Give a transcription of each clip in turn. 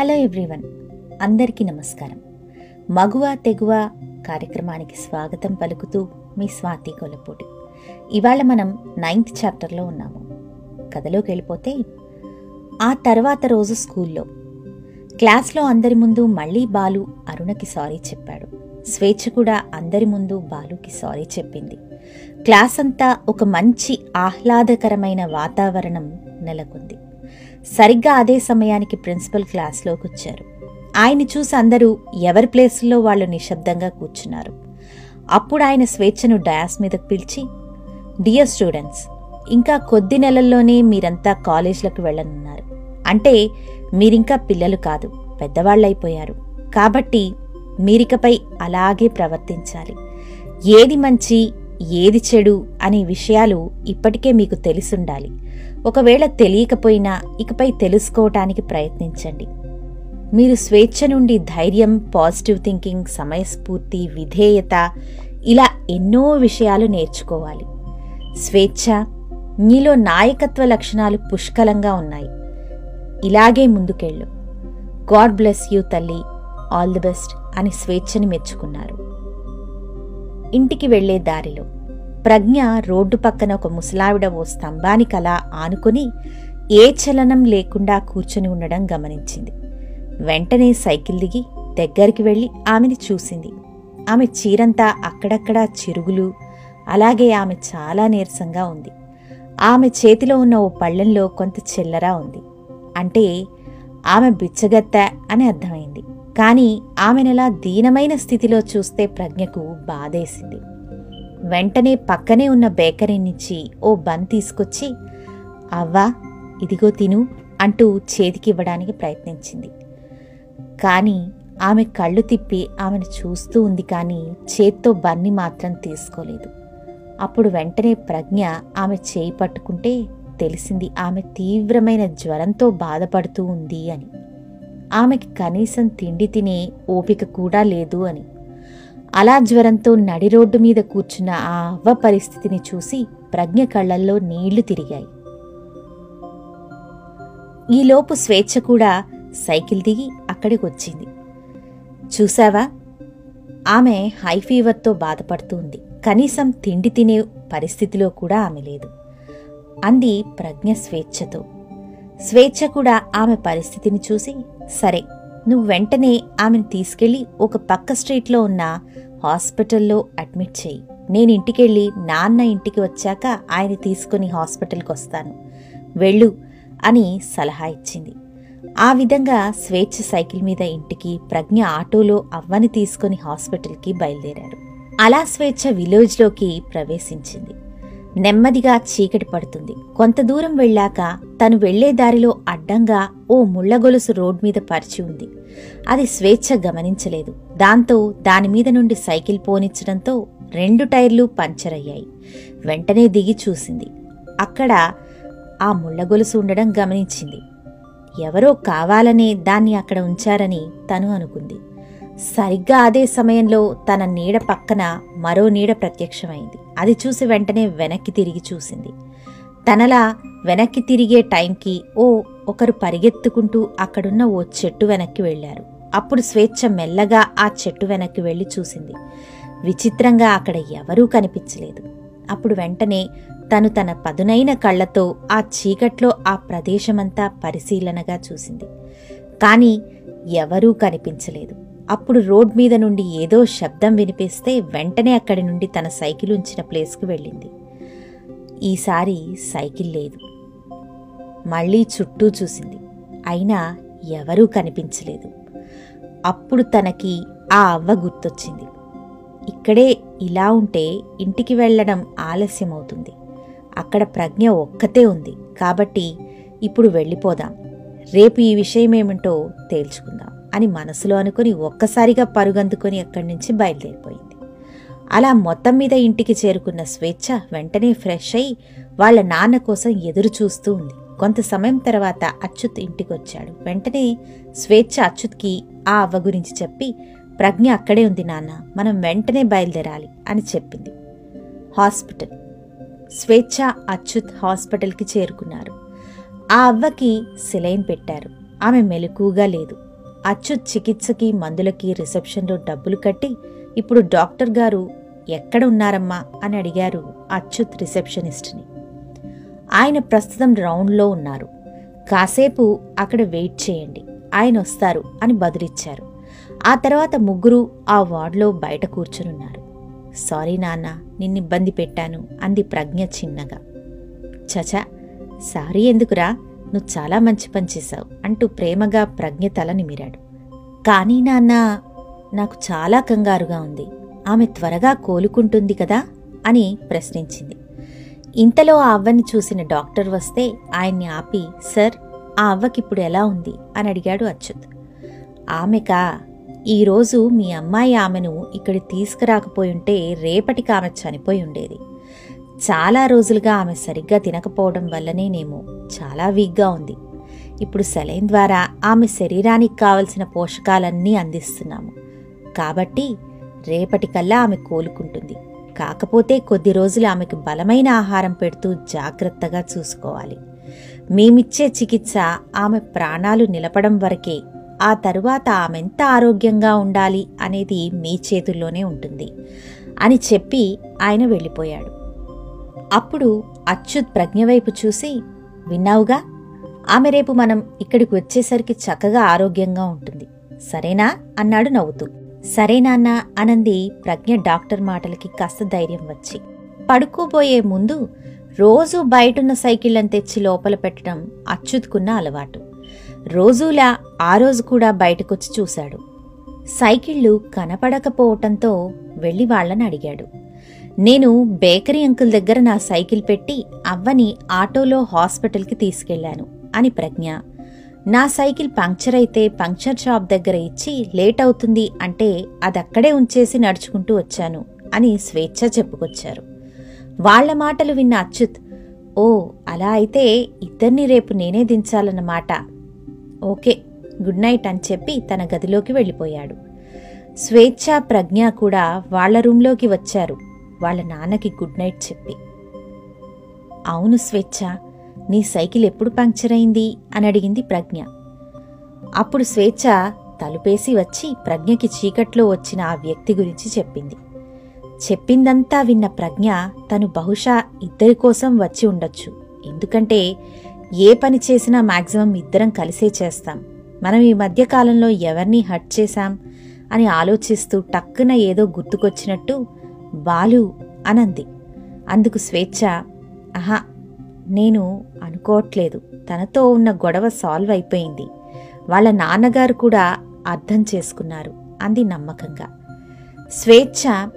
Hello everyone అందరికీ నమస్కారం. మగువ తెగువ కార్యక్రమానికి స్వాగతం పలుకుతూ మీ స్వాతి కొలపూటి ఇవాళ మనం నైన్త్ చాప్టర్లో ఉన్నాము. కథలోకి వెళ్ళిపోతే ఆ తర్వాత రోజు స్కూల్లో. క్లాస్లో అందరి ముందు మళ్ళీ బాలు అరుణకి సారీ చెప్పాడు. స్వేచ్ఛ కూడా అందరి ముందు బాలుకి సారీ చెప్పింది. క్లాస్ అంతా ఒక మంచి ఆహ్లాదకరమైన వాతావరణం నెలకొంది. సరిగ్గా అదే సమయానికి ప్రిన్సిపల్ క్లాస్లోకి వచ్చారు ఆయన్ని చూసి అందరూ ఎవరి ప్లేసుల్లో వాళ్ళు నిశ్శబ్దంగా కూర్చున్నారు. అప్పుడు ఆయన స్వేచ్ఛను డయాస్ మీదకు పిలిచి డియర్ స్టూడెంట్స్ ఇంకా కొద్ది నెలల్లోనే మీరంతా కాలేజ్లకు వెళ్ళనున్నారు. అంటే మీరింకా పిల్లలు కాదు పెద్దవాళ్ళైపోయారు. కాబట్టి మీరికపై అలాగే ప్రవర్తించాలి. ఏది మంచి ఏది చెడు అనే విషయాలు ఇప్పటికే మీకు తెలిసుండాలి. ఒకవేళ తెలియకపోయినా ఇకపై తెలుసుకోవటానికి ప్రయత్నించండి. మీరు స్వేచ్ఛ నుండి ధైర్యం పాజిటివ్ థింకింగ్ సమయస్ఫూర్తి విధేయత ఇలా ఎన్నో విషయాలు నేర్చుకోవాలి. స్వేచ్ఛ నీలో నాయకత్వ లక్షణాలు పుష్కలంగా ఉన్నాయి. ఇలాగే ముందుకెళ్ళు. గాడ్ బ్లెస్ యూ తల్లి ఆల్ ది బెస్ట్ అని స్వేచ్ఛని మెచ్చుకున్నారు. ఇంటికి వెళ్ళే దారిలో. ప్రజ్ఞ రోడ్డు పక్కన ఒక ముసలావిడ ఓ స్తంభానికలా ఆనుకుని ఏ చలనం లేకుండా కూర్చొని ఉండడం గమనించింది. వెంటనే సైకిల్ దిగి దగ్గరికి వెళ్ళి ఆమెని చూసింది. ఆమె చీరంతా అక్కడక్కడా చిరుగులు అలాగే ఆమె చాలా నీరసంగా ఉంది. ఆమె చేతిలో ఉన్న ఓ పళ్ళెంలో కొంత చిల్లరా ఉంది. అంటే ఆమె బిచ్చగత్త అని అర్థమైంది. కానీ ఆమెనలా దీనమైన స్థితిలో చూస్తే ప్రజ్ఞకు బాధేసింది. వెంటనే పక్కనే ఉన్న బేకరీ నుంచి ఓ బన్ తీసుకొచ్చి అవ్వా ఇదిగో తిను అంటూ చేతికివ్వడానికి ప్రయత్నించింది. కానీ ఆమె కళ్ళు తిప్పి ఆమెను చూస్తూ ఉంది కానీ చేత్తో బన్ని మాత్రం తీసుకోలేదు. అప్పుడు వెంటనే ప్రజ్ఞ ఆమె చేయి పట్టుకుంటే తెలిసింది ఆమె తీవ్రమైన జ్వరంతో బాధపడుతూ ఉంది అని. ఆమెకి కనీసం తిండి తినే ఓపిక కూడా లేదు అని. అలా జ్వరంతో నడి రోడ్డు మీద కూర్చున్న ఆ అవ్వ పరిస్థితిని చూసి ప్రజ్ఞ కళ్ళల్లో నీళ్ళు తిరిగాయి. ఈలోపు స్వేచ్ఛ కూడా సైకిల్ దిగి అక్కడికి వచ్చింది చూశావా? ఆమె హై ఫీవర్తో బాధపడుతూ ఉంది కనీసం తిండి తినే పరిస్థితిలో కూడా ఆమె లేదు. అంది ప్రజ్ఞ స్వేచ్ఛతో. స్వేచ్ఛ కూడా ఆమె పరిస్థితిని చూసి సరే నువ్వు వెంటనే ఆమెను తీసుకెళ్ళి ఒక పక్క స్ట్రీట్లో ఉన్న హాస్పిటల్లో అడ్మిట్ చేయి. నేను ఇంటికెళ్ళి నాన్న ఇంటికి వచ్చాక ఆయన తీసుకుని హాస్పిటల్కి వస్తాను. వెళ్ళు అని సలహా ఇచ్చింది. ఆ విధంగా స్వేచ్ఛ సైకిల్ మీద ఇంటికి ప్రజ్ఞ ఆటోలో అవ్వని తీసుకుని హాస్పిటల్కి బయలుదేరారు. అలా స్వేచ్ఛ విలేజ్లోకి ప్రవేశించింది. నెమ్మదిగా చీకటి పడుతుంది. కొంత దూరం వెళ్ళాక తను వెళ్ళే దారిలో అడ్డంగా ఓ ముళ్ళగొలుసు రోడ్ మీద పరిచి ఉంది. అది స్వేచ్ఛ గమనించలేదు. దాంతో దానిమీద నుండి సైకిల్ పోనిచ్చడంతో రెండు టైర్లు పంచర్ అయ్యాయి వెంటనే దిగి చూసింది. అక్కడ ఆ ముళ్ళగొలుసు ఉండడం గమనించింది. ఎవరో కావాలనే దాన్ని అక్కడ ఉంచారని తను అనుకుంది. సరిగ్గా అదే సమయంలో తన నీడ పక్కన మరో నీడ ప్రత్యక్షమైంది. అది చూసి వెంటనే వెనక్కి తిరిగి చూసింది. తనలా వెనక్కి తిరిగే టైంకి ఓ ఒకరు పరిగెత్తుకుంటూ అక్కడున్న ఓ చెట్టు వెనక్కి వెళ్ళారు అప్పుడు స్వేచ్ఛ మెల్లగా ఆ చెట్టు వెనక్కి వెళ్ళి చూసింది. విచిత్రంగా అక్కడ ఎవరూ కనిపించలేదు. అప్పుడు వెంటనే తను తన పదునైన కళ్ళతో ఆ చీకట్లో ఆ ప్రదేశమంతా పరిశీలనగా చూసింది. కాని ఎవరూ కనిపించలేదు. అప్పుడు రోడ్ మీద నుండి ఏదో శబ్దం వినిపిస్తే వెంటనే అక్కడి నుండి తన సైకిల్ ఉంచిన ప్లేస్కు వెళ్ళింది. ఈసారి సైకిల్ లేదు. మళ్ళీ చుట్టూ చూసింది. అయినా ఎవరూ కనిపించలేదు. అప్పుడు తనకి ఆ అవ్వ గుర్తొచ్చింది. ఇక్కడే ఇలా ఉంటే ఇంటికి వెళ్ళడం ఆలస్యమవుతుంది. అక్కడ ప్రజ్ఞ ఒక్కతే ఉంది. కాబట్టి ఇప్పుడు వెళ్ళిపోదాం. రేపు ఈ విషయమేమిటో తేల్చుకుందాం అని మనసులో అనుకుని ఒక్కసారిగా పరుగందుకొని అక్కడి నుంచి బయలుదేరిపోయింది. అలా మొత్తం మీద ఇంటికి చేరుకున్న స్వేచ్ఛ వెంటనే ఫ్రెష్ అయి వాళ్ళ నాన్న కోసం ఎదురు చూస్తూ ఉంది. కొంత సమయం తర్వాత అచ్యుత్ ఇంటికొచ్చాడు. వెంటనే స్వేచ్ఛ అచ్యుత్కి ఆ అవ్వ గురించి చెప్పి ప్రజ్ఞ అక్కడే ఉంది నాన్న మనం వెంటనే బయలుదేరాలి అని చెప్పింది. హాస్పిటల్. స్వేచ్ఛ అచ్యుత్ హాస్పిటల్కి చేరుకున్నారు. ఆ అవ్వకి సెలైన్ పెట్టారు. ఆమె మెలకుగా లేదు. అచ్యుత్ చికిత్సకి మందులకి రిసెప్షన్లో డబ్బులు కట్టి ఇప్పుడు డాక్టర్ గారు ఎక్కడ ఉన్నారమ్మా? అని అడిగారు అచ్యుత్ రిసెప్షనిస్ట్ని. ఆయన ప్రస్తుతం రౌండ్లో ఉన్నారు. కాసేపు అక్కడ వెయిట్ చేయండి. ఆయన వస్తారు అని బదులిచ్చారు. ఆ తర్వాత ముగ్గురు ఆ వార్డులో బయట కూర్చునున్నారు. సారీ నాన్న నిన్ను ఇబ్బంది పెట్టాను అంది ప్రజ్ఞ చిన్నగా. చచా సారీ ఎందుకురా? నువ్వు చాలా మంచి పని చేశావు అంటూ ప్రేమగా ప్రజ్ఞ తల నిమిరాడు. కానీ నాన్న నాకు చాలా కంగారుగా ఉంది. ఆమె త్వరగా కోలుకుంటుంది కదా? అని ప్రశ్నించింది. ఇంతలో ఆ అవ్వని చూసిన డాక్టర్ వస్తే ఆయన్ని ఆపి సార్ ఆ అవ్వకిప్పుడు ఎలా ఉంది? అని అడిగాడు అచ్యుత్. ఆమెకా? ఈరోజు మీ అమ్మాయి ఆమెను ఇక్కడ తీసుకురాకపోయుంటే రేపటికి ఆమె చనిపోయి ఉండేది. చాలా రోజులుగా ఆమె సరిగ్గా తినకపోవడం వల్లనేనేమో చాలా వీక్గా ఉంది. ఇప్పుడు సెలైన్ ద్వారా ఆమె శరీరానికి కావలసిన పోషకాలన్నీ అందిస్తున్నాము. కాబట్టి రేపటికల్లా ఆమె కోలుకుంటుంది. కాకపోతే కొద్ది రోజులు ఆమెకు బలమైన ఆహారం పెడుతూ జాగ్రత్తగా చూసుకోవాలి. మేమిచ్చే చికిత్స ఆమె ప్రాణాలు నిలపడం వరకే ఆ తరువాత ఆమెంత ఆరోగ్యంగా ఉండాలి అనేది మీ చేతుల్లోనే ఉంటుంది అని చెప్పి ఆయన వెళ్ళిపోయాడు. అప్పుడు అచ్యుత్ ప్రజ్ఞ వైపు చూసి విన్నావుగా ఆమె రేపు మనం ఇక్కడికి వచ్చేసరికి చక్కగా ఆరోగ్యంగా ఉంటుంది. సరేనా? అన్నాడు నవ్వుతూ. సరే నాన్న అనంది ప్రజ్ఞ డాక్టర్ మాటలకి కాస్త ధైర్యం వచ్చి. పడుకోబోయే ముందు రోజూ బయటున్న సైకిళ్ళని తెచ్చి లోపల పెట్టడం అచ్చుతుకున్న అలవాటు. రోజూలా ఆ రోజు కూడా బయటకొచ్చి చూశాడు. సైకిళ్ళు కనపడకపోవటంతో వెళ్ళి వాళ్ళని అడిగాడు. నేను బేకరీ అంకుల్ దగ్గర నా సైకిల్ పెట్టి అవ్వని ఆటోలో హాస్పిటల్కి తీసుకెళ్ళాను అని ప్రజ్ఞ నా సైకిల్ పంక్చర్ అయితే పంక్చర్ షాప్ దగ్గర ఇచ్చి లేట్ అవుతుంది అంటే అదక్కడే ఉంచేసి నడుచుకుంటూ వచ్చాను అని స్వేచ్ఛ చెప్పుకొచ్చారు. వాళ్ళ మాటలు విన్న అచ్యుత్ ఓ అలా అయితే ఇద్దరిని రేపు నేనే దించాలన్నమాట. ఓకే గుడ్ నైట్ అని చెప్పి తన గదిలోకి వెళ్ళిపోయాడు. స్వేచ్ఛ ప్రజ్ఞ కూడా వాళ్ళ రూంలోకి వచ్చారు. వాళ్ళ నాన్నకి గుడ్ నైట్ చెప్పి. అవును స్వేచ్ఛ నీ సైకిల్ ఎప్పుడు పంక్చర్ అయింది? అని అడిగింది ప్రజ్ఞ. అప్పుడు స్వేచ్ఛ తలుపేసి వచ్చి ప్రజ్ఞకి చీకట్లో వచ్చిన ఆ వ్యక్తి గురించి చెప్పింది. చెప్పిందంతా విన్న ప్రజ్ఞ తను బహుశా ఇద్దరి కోసం వచ్చి ఉండొచ్చు. ఎందుకంటే ఏ పని చేసినా మాక్సిమం ఇద్దరం కలిసే చేస్తాం. మనం ఈ మధ్యకాలంలో ఎవరిని హర్ట్ చేశాం అని ఆలోచిస్తూ టక్కున ఏదో గుర్తుకొచ్చినట్టు బాలు అనంది. అందుకు స్వేచ్ఛ ఆహా నేను అనుకోవట్లేదు. తనతో ఉన్న గొడవ సాల్వ్ అయిపోయింది. వాళ్ళ నాన్నగారు కూడా అర్థం చేసుకున్నారు అంది నమ్మకంగా. స్వేచ్ఛ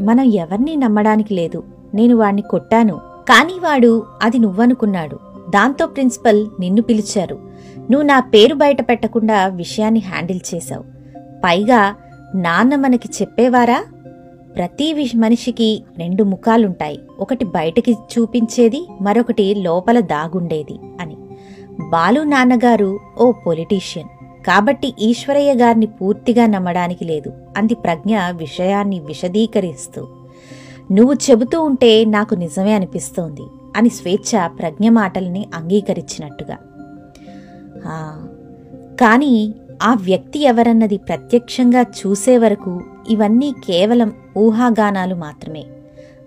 మనం ఎవరిని నమ్మడానికి లేదు. నేను వాణ్ణి కొట్టాను. కానీ వాడు అది నువ్వనుకున్నాడు. దాంతో ప్రిన్సిపల్ నిన్ను పిలిచారు. నువ్వు నా పేరు బయట పెట్టకుండా విషయాన్ని హ్యాండిల్ చేశావు. పైగా నాన్న మనకి చెప్పేవారా? ప్రతి విష్ మనిషికి రెండు ముఖాలుంటాయి. ఒకటి బయటకి చూపించేది మరొకటి లోపల దాగుండేది అని. బాలు నాన్నగారు ఓ పొలిటీషియన్. కాబట్టి ఈశ్వరయ్య గారిని పూర్తిగా నమ్మడానికి లేదు. అంది ప్రజ్ఞ విషయాన్ని విశదీకరిస్తూ. నువ్వు చెబుతూ ఉంటే నాకు నిజమే అనిపిస్తోంది అని స్వేచ్ఛ ప్రజ్ఞ మాటల్ని అంగీకరించినట్టుగా. కానీ ఆ వ్యక్తి ఎవరన్నది ప్రత్యక్షంగా చూసే వరకు ఇవన్నీ కేవలం ఊహాగానాలు మాత్రమే.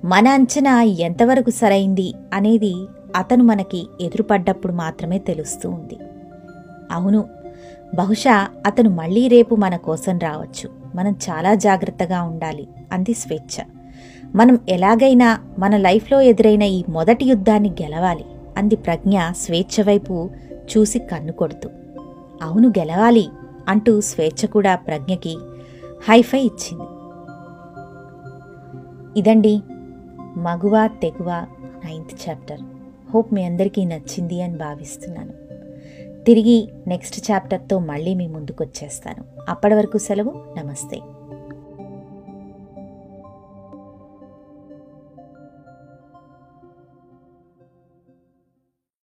మన అంచనా ఎంతవరకు సరైంది అనేది అతను మనకి ఎదురుపడ్డప్పుడు మాత్రమే తెలుస్తూ ఉంది. అవును బహుశా అతను మళ్ళీ రేపు మన కోసం రావచ్చు. మనం చాలా జాగ్రత్తగా ఉండాలి అంది స్వేచ్ఛ. మనం ఎలాగైనా మన లైఫ్లో ఎదురైన ఈ మొదటి యుద్ధాన్ని గెలవాలి అంది ప్రజ్ఞ స్వేచ్ఛ వైపు చూసి కన్ను కొడుతూ. అవును గెలవాలి. అంటూ స్వేచ్ఛ కూడా ప్రజ్ఞకి హైఫై ఇచ్చింది. ఇదండి మగువ తెగువ నైన్త్ చాప్టర్. హోప్ మీ అందరికీ నచ్చింది అని భావిస్తున్నాను. తిరిగి నెక్స్ట్ చాప్టర్తో మళ్ళీ మీ ముందుకు వచ్చేస్తాను అప్పటి వరకు సెలవు. నమస్తే.